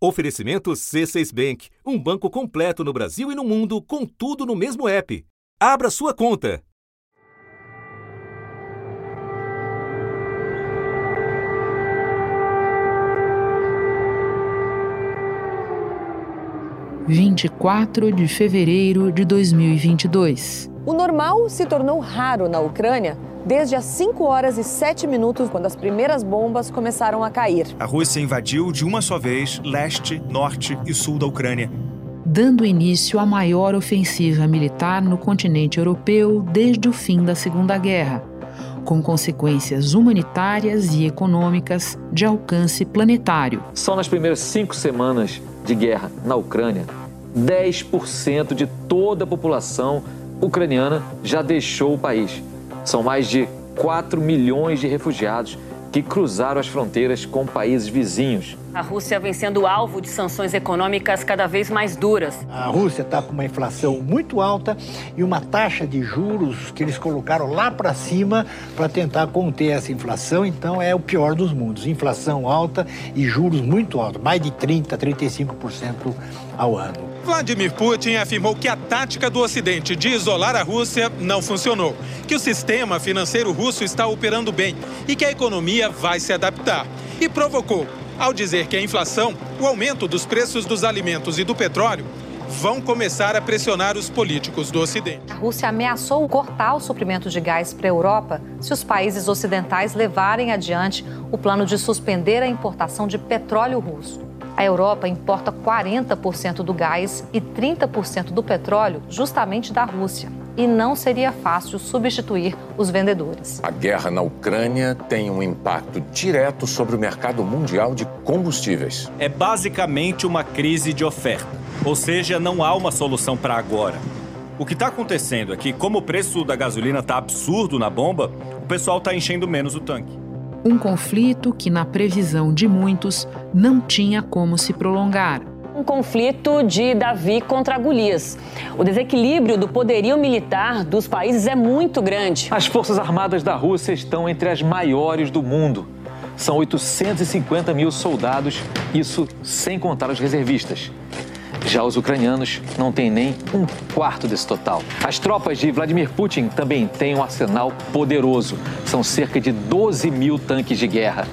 Oferecimento C6 Bank, um banco completo no Brasil e no mundo, com tudo no mesmo app. Abra sua conta. Vinte e quatro de fevereiro de dois mil e vinte e dois. O normal se tornou raro na Ucrânia desde as 5 horas e 7 minutos, quando as primeiras bombas começaram a cair. A Rússia invadiu de uma só vez leste, norte e sul da Ucrânia. Dando início à maior ofensiva militar no continente europeu desde o fim da Segunda Guerra, com consequências humanitárias e econômicas de alcance planetário. Só nas primeiras cinco semanas de guerra na Ucrânia, 10% de toda a população ucraniana já deixou o país. São mais de 4 milhões de refugiados que cruzaram as fronteiras com países vizinhos. A Rússia vem sendo alvo de sanções econômicas cada vez mais duras. A Rússia está com uma inflação muito alta e uma taxa de juros que eles colocaram lá para cima para tentar conter essa inflação. Então é o pior dos mundos: inflação alta e juros muito altos, mais de 30%, 35% ao ano. Vladimir Putin afirmou que a tática do Ocidente de isolar a Rússia não funcionou, que o sistema financeiro russo está operando bem e que a economia vai se adaptar. E provocou, ao dizer que a inflação, o aumento dos preços dos alimentos e do petróleo vão começar a pressionar os políticos do Ocidente. A Rússia ameaçou cortar o suprimento de gás para a Europa se os países ocidentais levarem adiante o plano de suspender a importação de petróleo russo. A Europa importa 40% do gás e 30% do petróleo justamente da Rússia. E não seria fácil substituir os vendedores. A guerra na Ucrânia tem um impacto direto sobre o mercado mundial de combustíveis. É basicamente uma crise de oferta, ou seja, não há uma solução para agora. O que está acontecendo é que, como o preço da gasolina está absurdo na bomba, o pessoal está enchendo menos o tanque. Um conflito que, na previsão de muitos, não tinha como se prolongar. Um conflito de Davi contra Golias. O desequilíbrio do poderio militar dos países é muito grande. As Forças Armadas da Rússia estão entre as maiores do mundo. São 850 mil soldados, isso sem contar os reservistas. Já os ucranianos não têm nem um quarto desse total. As tropas de Vladimir Putin também têm um arsenal poderoso. São cerca de 12 mil tanques de guerra.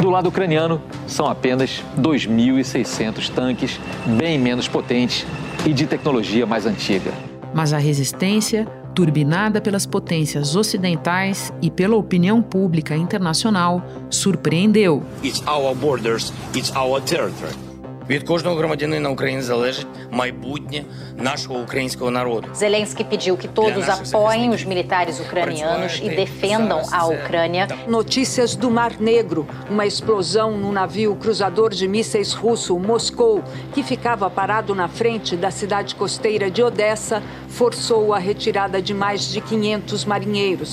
Do lado ucraniano, são apenas 2.600 tanques, bem menos potentes e de tecnologia mais antiga. Mas a resistência, turbinada pelas potências ocidentais e pela opinião pública internacional, surpreendeu. It's our borders, it's our territory. Від кожного громадянина України залежить майбутнє нашого українського народу. Zelensky pediu que todos apoiem os militares ucranianos e defendam a Ucrânia. Notícias do Mar Negro: uma explosão no navio cruzador de mísseis russo Moscou, que ficava parado na frente da cidade costeira de Odessa, forçou a retirada de mais de 500 marinheiros.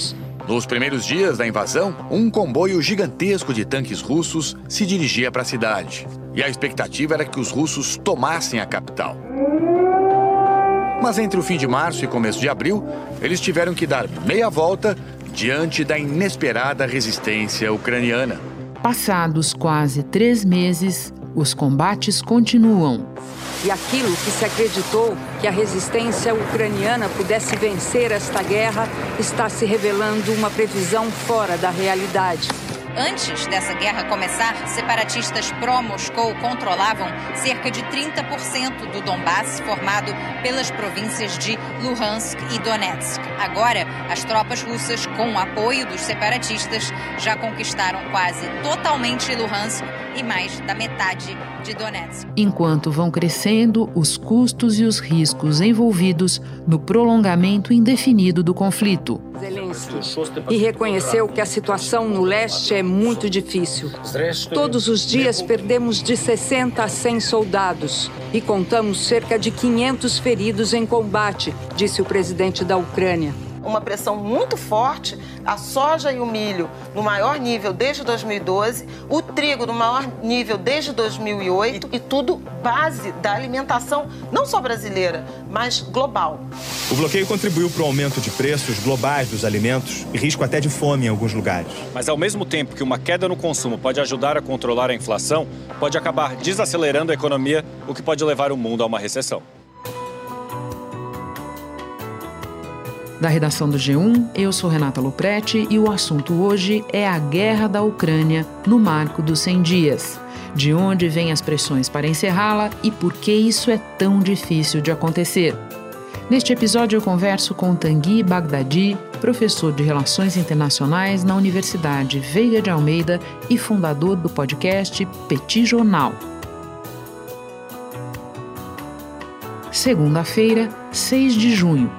Nos primeiros dias da invasão, um comboio gigantesco de tanques russos se dirigia para a cidade. E a expectativa era que os russos tomassem a capital. Mas entre o fim de março e começo de abril, eles tiveram que dar meia volta diante da inesperada resistência ucraniana. Passados quase três meses, os combates continuam. E aquilo que se acreditou que a resistência ucraniana pudesse vencer esta guerra está se revelando uma previsão fora da realidade. Antes dessa guerra começar, separatistas pró-Moscou controlavam cerca de 30% do Donbass, formado pelas províncias de Luhansk e Donetsk. Agora, as tropas russas, com o apoio dos separatistas, já conquistaram quase totalmente Luhansk e mais da metade de Donetsk. Enquanto vão crescendo os custos e os riscos envolvidos no prolongamento indefinido do conflito. Zelensky e reconheceu que a situação no leste é muito difícil. Todos os dias perdemos de 60 a 100 soldados e contamos cerca de 500 feridos em combate, disse o presidente da Ucrânia. Uma pressão muito forte, a soja e o milho no maior nível desde 2012, o trigo no maior nível desde 2008 e tudo base da alimentação não só brasileira, mas global. O bloqueio contribuiu para o aumento de preços globais dos alimentos e risco até de fome em alguns lugares. Mas ao mesmo tempo que uma queda no consumo pode ajudar a controlar a inflação, pode acabar desacelerando a economia, o que pode levar o mundo a uma recessão. Da redação do G1, eu sou Renata Loprete e o assunto hoje é a guerra da Ucrânia no marco dos 100 dias. De onde vêm as pressões para encerrá-la e por que isso é tão difícil de acontecer? Neste episódio eu converso com Tanguy Bagdadi, professor de Relações Internacionais na Universidade Veiga de Almeida e fundador do podcast Petit Jornal. Segunda-feira, 6 de junho.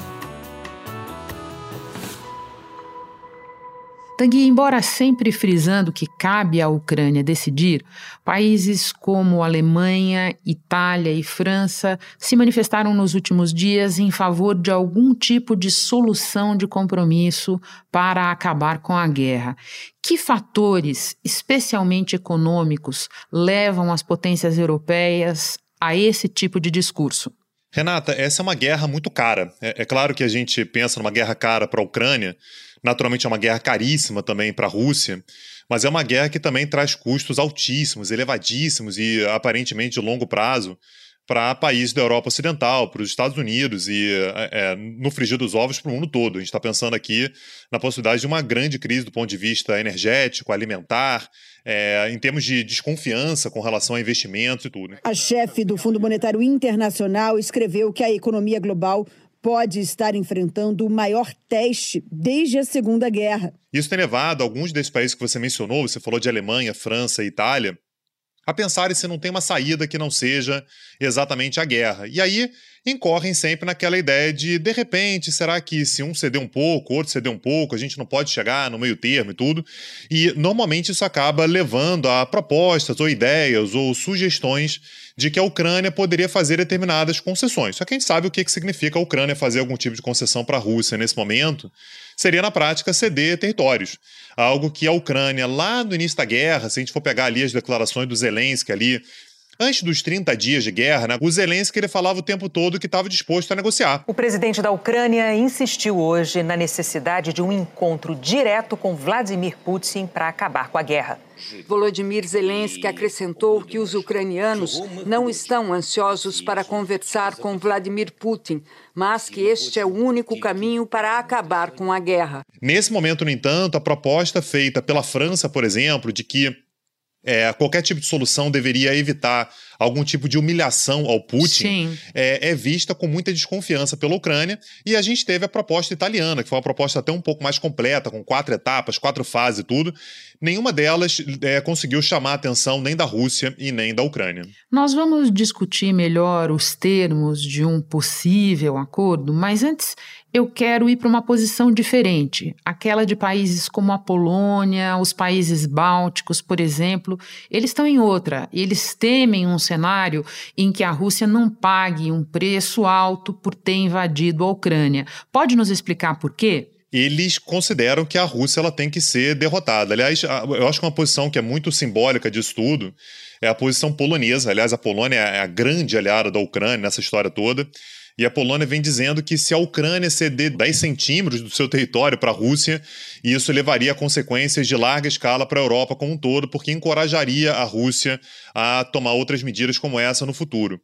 Tanguy, embora sempre frisando que cabe à Ucrânia decidir, países como Alemanha, Itália e França se manifestaram nos últimos dias em favor de algum tipo de solução de compromisso para acabar com a guerra. Que fatores, especialmente econômicos, levam as potências europeias a esse tipo de discurso? Renata, essa é uma guerra muito cara. É, é claro que a gente pensa numa guerra cara para a Ucrânia, naturalmente é uma guerra caríssima também para a Rússia, mas é uma guerra que também traz custos altíssimos, elevadíssimos e aparentemente de longo prazo para países da Europa Ocidental, para os Estados Unidos e, é, é no frigir dos ovos, para o mundo todo. A gente está pensando aqui na possibilidade de uma grande crise do ponto de vista energético, alimentar, é, em termos de desconfiança com relação a investimentos e tudo. A chefe do Fundo Monetário Internacional escreveu que a economia global pode estar enfrentando o maior teste desde a Segunda Guerra. Isso tem levado alguns desses países que você mencionou, você falou de Alemanha, França e Itália, a pensarem se não tem uma saída que não seja exatamente a guerra. E aí incorrem sempre naquela ideia de, de repente, será que se um ceder um pouco, outro ceder um pouco, a gente não pode chegar no meio termo e tudo? E normalmente isso acaba levando a propostas ou ideias ou sugestões de que a Ucrânia poderia fazer determinadas concessões. Só que a gente sabe o que, que significa a Ucrânia fazer algum tipo de concessão para a Rússia nesse momento. Seria, na prática, ceder territórios. Algo que a Ucrânia, lá no início da guerra, se a gente for pegar ali as declarações do Zelensky ali, Antes dos 30 dias de guerra, né, o Zelensky ele falava o tempo todo que estava disposto a negociar. O presidente da Ucrânia insistiu hoje na necessidade de um encontro direto com Vladimir Putin para acabar com a guerra. Volodymyr Zelensky acrescentou que os ucranianos não estão ansiosos para conversar com Vladimir Putin, mas que este é o único caminho para acabar com a guerra. Nesse momento, no entanto, a proposta feita pela França, por exemplo, de que é, qualquer tipo de solução deveria evitar algum tipo de humilhação ao Putin, é, é, vista com muita desconfiança pela Ucrânia. E a gente teve a proposta italiana, que foi uma proposta até um pouco mais completa, com quatro etapas, quatro fases e tudo. Nenhuma delas é, conseguiu chamar a atenção nem da Rússia e nem da Ucrânia. Nós vamos discutir melhor os termos de um possível acordo, mas antes eu quero ir para uma posição diferente, aquela de países como a Polônia, os países bálticos, por exemplo. Eles estão em outra, eles temem um cenário em que a Rússia não pague um preço alto por ter invadido a Ucrânia. Pode nos explicar por quê? eles consideram que a Rússia ela tem que ser derrotada. Aliás, eu acho que uma posição que é muito simbólica disso tudo é a posição polonesa. Aliás, a Polônia é a grande aliada da Ucrânia nessa história toda. E a Polônia vem dizendo que se a Ucrânia ceder 10 centímetros do seu território para a Rússia, isso levaria a consequências de larga escala para a Europa como um todo, porque encorajaria a Rússia a tomar outras medidas como essa no futuro.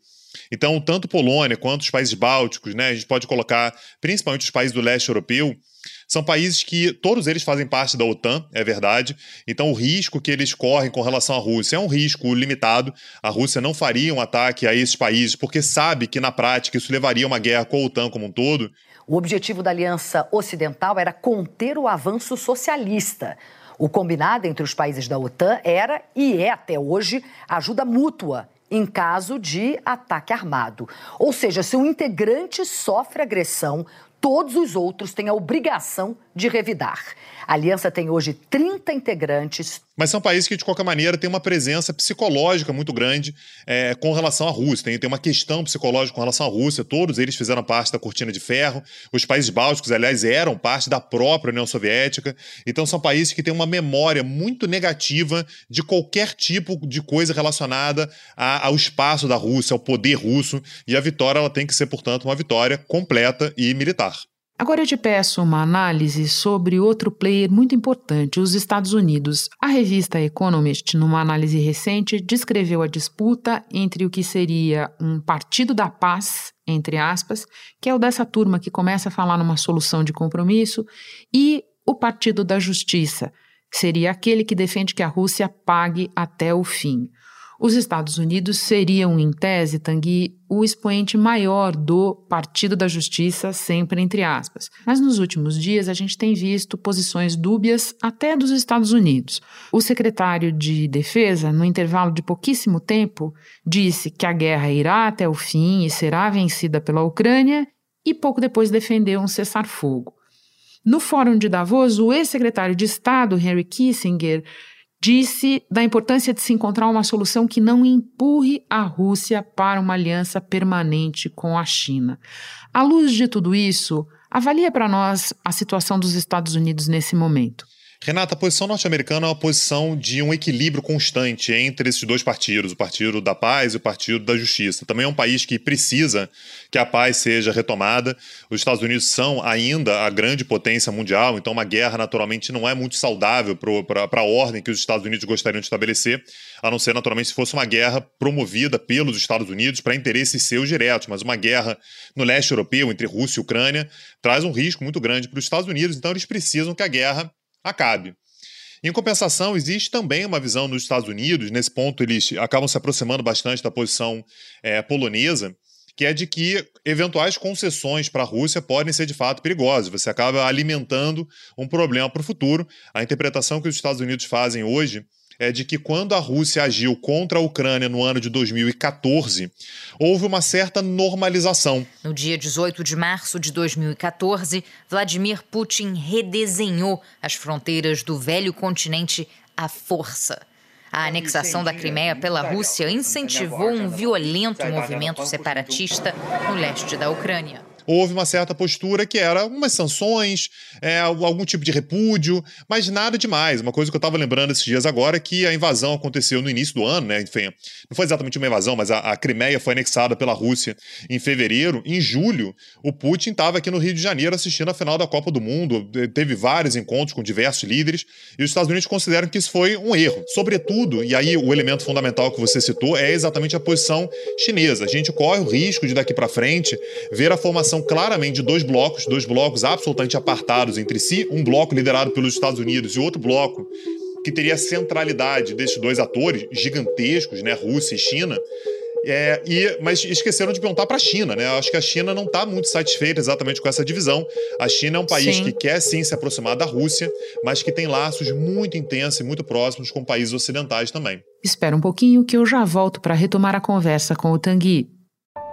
Então, tanto Polônia quanto os países bálticos, né, a gente pode colocar principalmente os países do leste europeu, são países que todos eles fazem parte da OTAN, é verdade. Então o risco que eles correm com relação à Rússia é um risco limitado. A Rússia não faria um ataque a esses países porque sabe que na prática isso levaria a uma guerra com a OTAN como um todo. O objetivo da Aliança Ocidental era conter o avanço socialista. O combinado entre os países da OTAN era e é até hoje ajuda mútua em caso de ataque armado. Ou seja, se um integrante sofre agressão, todos os outros têm a obrigação de revidar. A aliança tem hoje 30 integrantes. Mas são países que, de qualquer maneira, têm uma presença psicológica muito grande é, com relação à Rússia. Tem, tem uma questão psicológica com relação à Rússia. Todos eles fizeram parte da cortina de ferro. Os países bálticos, aliás, eram parte da própria União Soviética. Então, são países que têm uma memória muito negativa de qualquer tipo de coisa relacionada a, ao espaço da Rússia, ao poder russo. E a vitória ela tem que ser, portanto, uma vitória completa e militar. Agora eu te peço uma análise sobre outro player muito importante, os Estados Unidos. A revista Economist, numa análise recente, descreveu a disputa entre o que seria um partido da paz, entre aspas, que é o dessa turma que começa a falar numa solução de compromisso, e o partido da justiça, seria aquele que defende que a Rússia pague até o fim. Os Estados Unidos seriam, em tese, Tanguy, o expoente maior do Partido da Justiça, sempre entre aspas. Mas nos últimos dias a gente tem visto posições dúbias até dos Estados Unidos. O secretário de Defesa, no intervalo de pouquíssimo tempo, disse que a guerra irá até o fim e será vencida pela Ucrânia e pouco depois defendeu um cessar-fogo. No Fórum de Davos, o ex-secretário de Estado, Henry Kissinger, disse da importância de se encontrar uma solução que não empurre a Rússia para uma aliança permanente com a China. À luz de tudo isso, avalia para nós a situação dos Estados Unidos nesse momento. Renata, a posição norte-americana é uma posição de um equilíbrio constante entre esses dois partidos, o Partido da Paz e o Partido da Justiça. Também é um país que precisa que a paz seja retomada. Os Estados Unidos são ainda a grande potência mundial, então uma guerra naturalmente não é muito saudável para a ordem que os Estados Unidos gostariam de estabelecer, a não ser naturalmente se fosse uma guerra promovida pelos Estados Unidos para interesses seus diretos. Mas uma guerra no leste europeu, entre Rússia e Ucrânia, traz um risco muito grande para os Estados Unidos, então eles precisam que a guerra acabe. Em compensação, existe também uma visão nos Estados Unidos, nesse ponto eles acabam se aproximando bastante da posição é, polonesa, que é de que eventuais concessões para a Rússia podem ser de fato perigosas. Você acaba alimentando um problema para o futuro. A interpretação que os Estados Unidos fazem hoje é de que quando a Rússia agiu contra a Ucrânia no ano de 2014, houve uma certa normalização. No dia 18 de março de 2014, Vladimir Putin redesenhou as fronteiras do velho continente à força. A anexação da Crimeia pela Rússia incentivou um violento movimento separatista no leste da Ucrânia houve uma certa postura que era algumas sanções, é, algum tipo de repúdio, mas nada demais. Uma coisa que eu estava lembrando esses dias agora é que a invasão aconteceu no início do ano, né? Enfim, não foi exatamente uma invasão, mas a, a Crimeia foi anexada pela Rússia em fevereiro. Em julho, o Putin estava aqui no Rio de Janeiro assistindo a final da Copa do Mundo, teve vários encontros com diversos líderes, e os Estados Unidos consideram que isso foi um erro. Sobretudo, e aí o elemento fundamental que você citou é exatamente a posição chinesa. A gente corre o risco de daqui para frente ver a formação claramente de dois blocos, dois blocos absolutamente apartados entre si, um bloco liderado pelos Estados Unidos e outro bloco que teria a centralidade desses dois atores gigantescos, né, Rússia e China, é, e, mas esqueceram de perguntar para a China, né? Acho que a China não está muito satisfeita exatamente com essa divisão. A China é um país sim. que quer sim se aproximar da Rússia, mas que tem laços muito intensos e muito próximos com países ocidentais também. Espera um pouquinho que eu já volto para retomar a conversa com o Tanguy.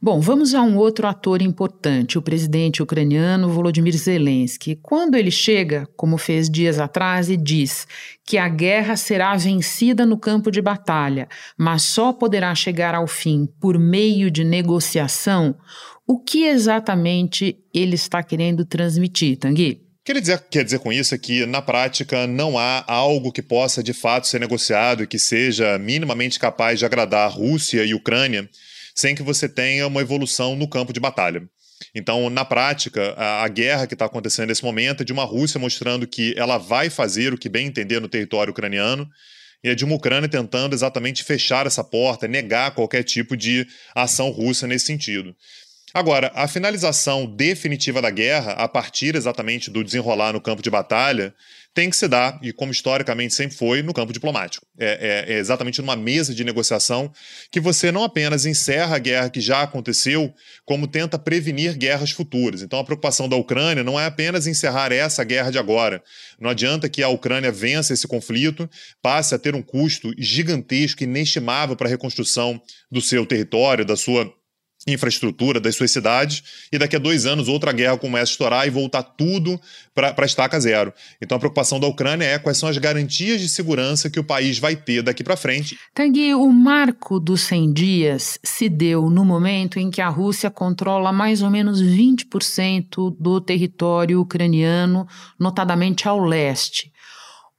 Bom, vamos a um outro ator importante, o presidente ucraniano Volodymyr Zelensky. Quando ele chega, como fez dias atrás, e diz que a guerra será vencida no campo de batalha, mas só poderá chegar ao fim por meio de negociação, o que exatamente ele está querendo transmitir, Tanguy? Quer dizer, quer dizer com isso é que, na prática, não há algo que possa de fato ser negociado e que seja minimamente capaz de agradar a Rússia e a Ucrânia sem que você tenha uma evolução no campo de batalha. Então, na prática, a, a guerra que está acontecendo nesse momento é de uma Rússia mostrando que ela vai fazer o que bem entender no território ucraniano, e é de uma Ucrânia tentando exatamente fechar essa porta, negar qualquer tipo de ação russa nesse sentido. Agora, a finalização definitiva da guerra, a partir exatamente do desenrolar no campo de batalha, tem que se dar, e como historicamente sempre foi, no campo diplomático. É, é, é, exatamente numa mesa de negociação que você não apenas encerra a guerra que já aconteceu, como tenta prevenir guerras futuras. Então a preocupação da Ucrânia não é apenas encerrar essa guerra de agora. Não adianta que a Ucrânia vença esse conflito, passe a ter um custo gigantesco, inestimável para a reconstrução do seu território, da sua infraestrutura das suas cidades e daqui a dois anos outra guerra começa a estourar e voltar tudo para a estaca zero. Então a preocupação da Ucrânia é quais são as garantias de segurança que o país vai ter daqui para frente. Tanguy, o marco dos 100 dias se deu no momento em que a Rússia controla mais ou menos 20% do território ucraniano, notadamente ao leste.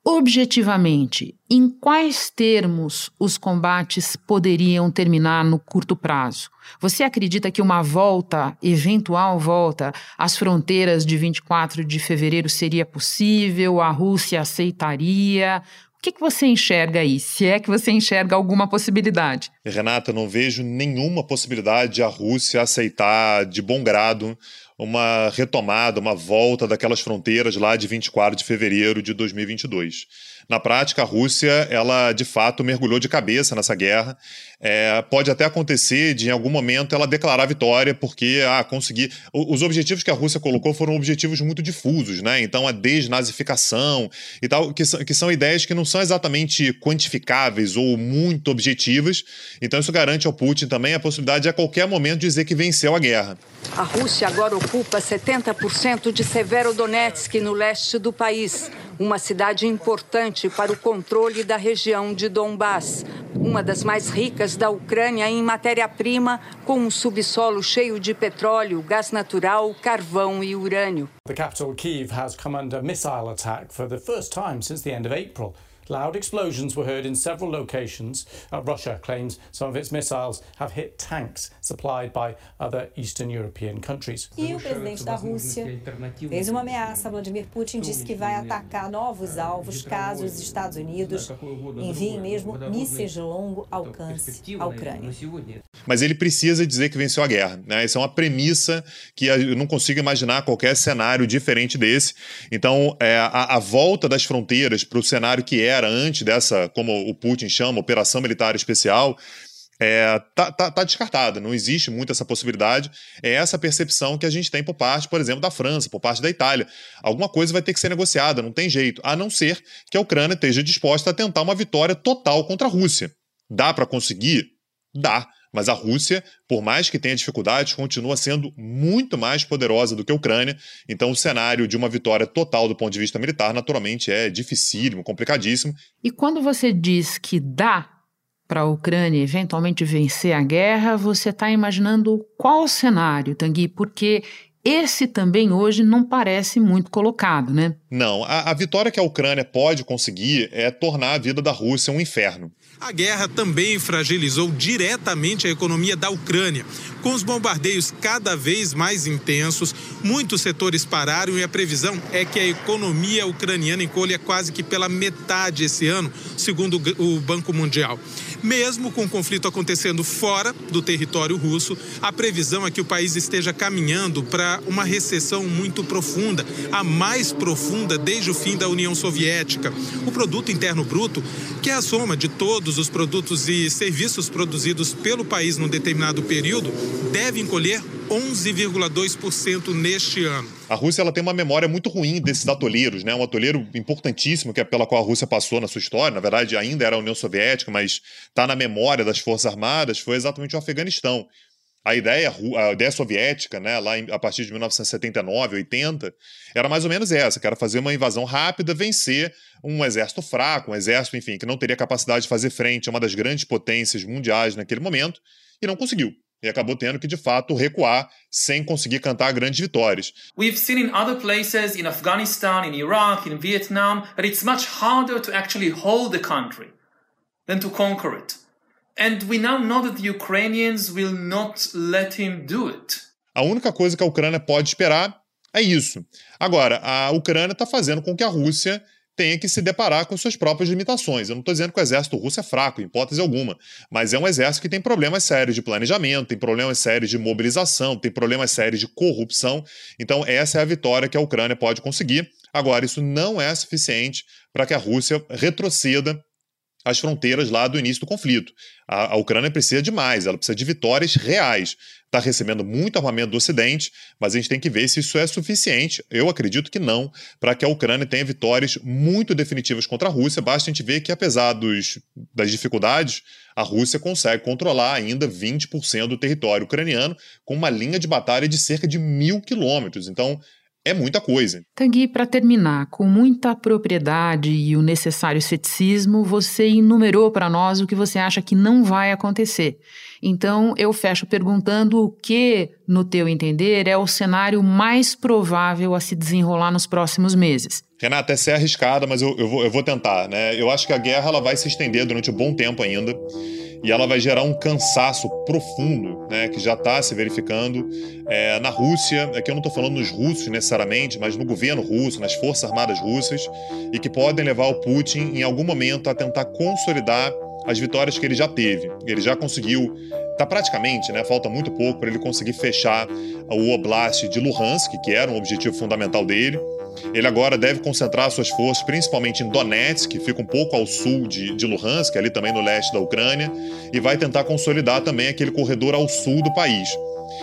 Objetivamente, em quais termos os combates poderiam terminar no curto prazo? Você acredita que uma volta, eventual volta, às fronteiras de 24 de fevereiro seria possível? A Rússia aceitaria? Que, que você enxerga aí, se é que você enxerga alguma possibilidade? Renata, não vejo nenhuma possibilidade de a Rússia aceitar de bom grado uma retomada, uma volta daquelas fronteiras lá de 24 de fevereiro de 2022. Na prática, a Rússia, ela de fato mergulhou de cabeça nessa guerra. É, pode até acontecer de, em algum momento, ela declarar vitória, porque ah, conseguir. Os objetivos que a Rússia colocou foram objetivos muito difusos, né? Então, a desnazificação e tal, que são, que são ideias que não são exatamente quantificáveis ou muito objetivas. Então, isso garante ao Putin também a possibilidade de, a qualquer momento, dizer que venceu a guerra. A Rússia agora ocupa 70% de Severodonetsk, no leste do país uma cidade importante para o controle da região de Donbass, uma das mais ricas da Ucrânia em matéria-prima, com um subsolo cheio de petróleo, gás natural, carvão e urânio. The capital Kiev has come under missile attack for the first time since the end of April. Loud explosions were heard in several locations. Uh, Russia claims some of its missiles have hit tanks supplied by other Eastern European countries. E o presidente da Rússia fez uma ameaça. Vladimir Putin disse que vai atacar novos alvos caso os Estados Unidos enviem mesmo mísseis de longo alcance à Ucrânia. Mas ele precisa dizer que venceu a guerra. Né? Isso é uma premissa que eu não consigo imaginar qualquer cenário diferente desse. Então, é, a, a volta das fronteiras para o cenário que era era antes dessa, como o Putin chama, operação militar especial, é, tá, tá, tá, descartada, não existe muito essa possibilidade. É essa percepção que a gente tem por parte, por exemplo, da França, por parte da Itália. Alguma coisa vai ter que ser negociada, não tem jeito, a não ser que a Ucrânia esteja disposta a tentar uma vitória total contra a Rússia. Dá para conseguir? Dá. Mas a Rússia, por mais que tenha dificuldades, continua sendo muito mais poderosa do que a Ucrânia. Então, o cenário de uma vitória total do ponto de vista militar, naturalmente, é dificílimo, complicadíssimo. E quando você diz que dá para a Ucrânia eventualmente vencer a guerra, você está imaginando qual cenário, Tanguy? Porque esse também hoje não parece muito colocado, né? Não. A, a, vitória que a Ucrânia pode conseguir é tornar a vida da Rússia um inferno. A guerra também fragilizou diretamente a economia da Ucrânia. Com os bombardeios cada vez mais intensos, muitos setores pararam e a previsão é que a economia ucraniana encolha quase que pela metade esse ano, segundo o Banco Mundial. Mesmo com o conflito acontecendo fora do território russo, a previsão é que o país esteja caminhando para uma recessão muito profunda, a mais profunda desde o fim da União Soviética. O produto interno bruto, que é a soma de todos os produtos e serviços produzidos pelo país num determinado período, deve encolher 11,2% neste ano. A Rússia ela tem uma memória muito ruim desses atoleiros, né? Um atoleiro importantíssimo que é pela qual a Rússia passou na sua história, na verdade ainda era a União Soviética, mas está na memória das Forças Armadas, foi exatamente o Afeganistão. A ideia, a ideia soviética, né, lá em, a partir de 1979, 80, era mais ou menos essa, que era fazer uma invasão rápida, vencer um exército fraco, um exército, enfim, que não teria capacidade de fazer frente a uma das grandes potências mundiais naquele momento, e não conseguiu e acabou tendo que de fato recuar sem conseguir cantar grandes vitórias. We've seen in other places in Afghanistan, in Iraq, in Vietnam that it's much harder to actually hold the country than to conquer it. And we now know that the Ukrainians will not let him do it. A única coisa que a Ucrânia pode esperar é isso. Agora, a Ucrânia está fazendo com que a Rússia tenha que se deparar com suas próprias limitações. Eu não estou dizendo que o exército russo é fraco, em hipótese alguma, mas é um exército que tem problemas sérios de planejamento, tem problemas sérios de mobilização, tem problemas sérios de corrupção. Então, essa é a vitória que a Ucrânia pode conseguir. Agora, isso não é suficiente para que a Rússia retroceda as fronteiras lá do início do conflito. A, a Ucrânia precisa de mais, ela precisa de vitórias reais. Está recebendo muito armamento do Ocidente, mas a gente tem que ver se isso é suficiente. Eu acredito que não, para que a Ucrânia tenha vitórias muito definitivas contra a Rússia. Basta a gente ver que, apesar dos, das dificuldades, a Rússia consegue controlar ainda 20% do território ucraniano com uma linha de batalha de cerca de mil quilômetros. Então, é muita coisa. Tanguy, para terminar, com muita propriedade e o necessário ceticismo, você enumerou para nós o que você acha que não vai acontecer. Então, eu fecho perguntando o que, no teu entender, é o cenário mais provável a se desenrolar nos próximos meses. Renata, essa é arriscada, mas eu, eu, vou, eu vou tentar. Né? Eu acho que a guerra ela vai se estender durante um bom tempo ainda e ela vai gerar um cansaço profundo, né, que já está se verificando é, na Rússia. Aqui eu não estou falando nos russos necessariamente, mas no governo russo, nas forças armadas russas, e que podem levar o Putin em algum momento a tentar consolidar as vitórias que ele já teve. Ele já conseguiu, tá praticamente, né? Falta muito pouco para ele conseguir fechar o Oblast de Luhansk, que era um objetivo fundamental dele. Ele agora deve concentrar suas forças principalmente em Donetsk, que fica um pouco ao sul de, de Luhansk, ali também no leste da Ucrânia, e vai tentar consolidar também aquele corredor ao sul do país.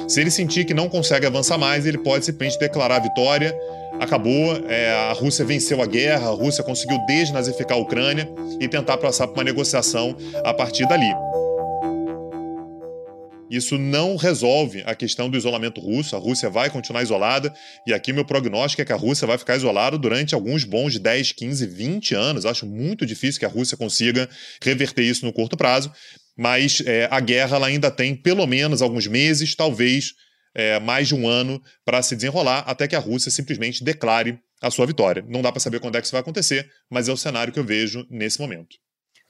Se ele sentir que não consegue avançar mais, ele pode simplesmente declarar vitória. Acabou, é, a Rússia venceu a guerra, a Rússia conseguiu desnazificar a Ucrânia e tentar passar por uma negociação a partir dali. Isso não resolve a questão do isolamento russo. A Rússia vai continuar isolada. E aqui meu prognóstico é que a Rússia vai ficar isolada durante alguns bons 10, 15, 20 anos. Acho muito difícil que a Rússia consiga reverter isso no curto prazo. Mas é, a guerra ela ainda tem pelo menos alguns meses, talvez é, mais de um ano, para se desenrolar, até que a Rússia simplesmente declare a sua vitória. Não dá para saber quando é que isso vai acontecer, mas é o cenário que eu vejo nesse momento.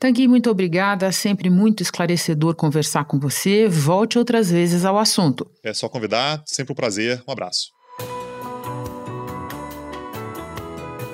Tanguy, muito obrigada. Sempre muito esclarecedor conversar com você. Volte outras vezes ao assunto. É só convidar. Sempre um prazer. Um abraço.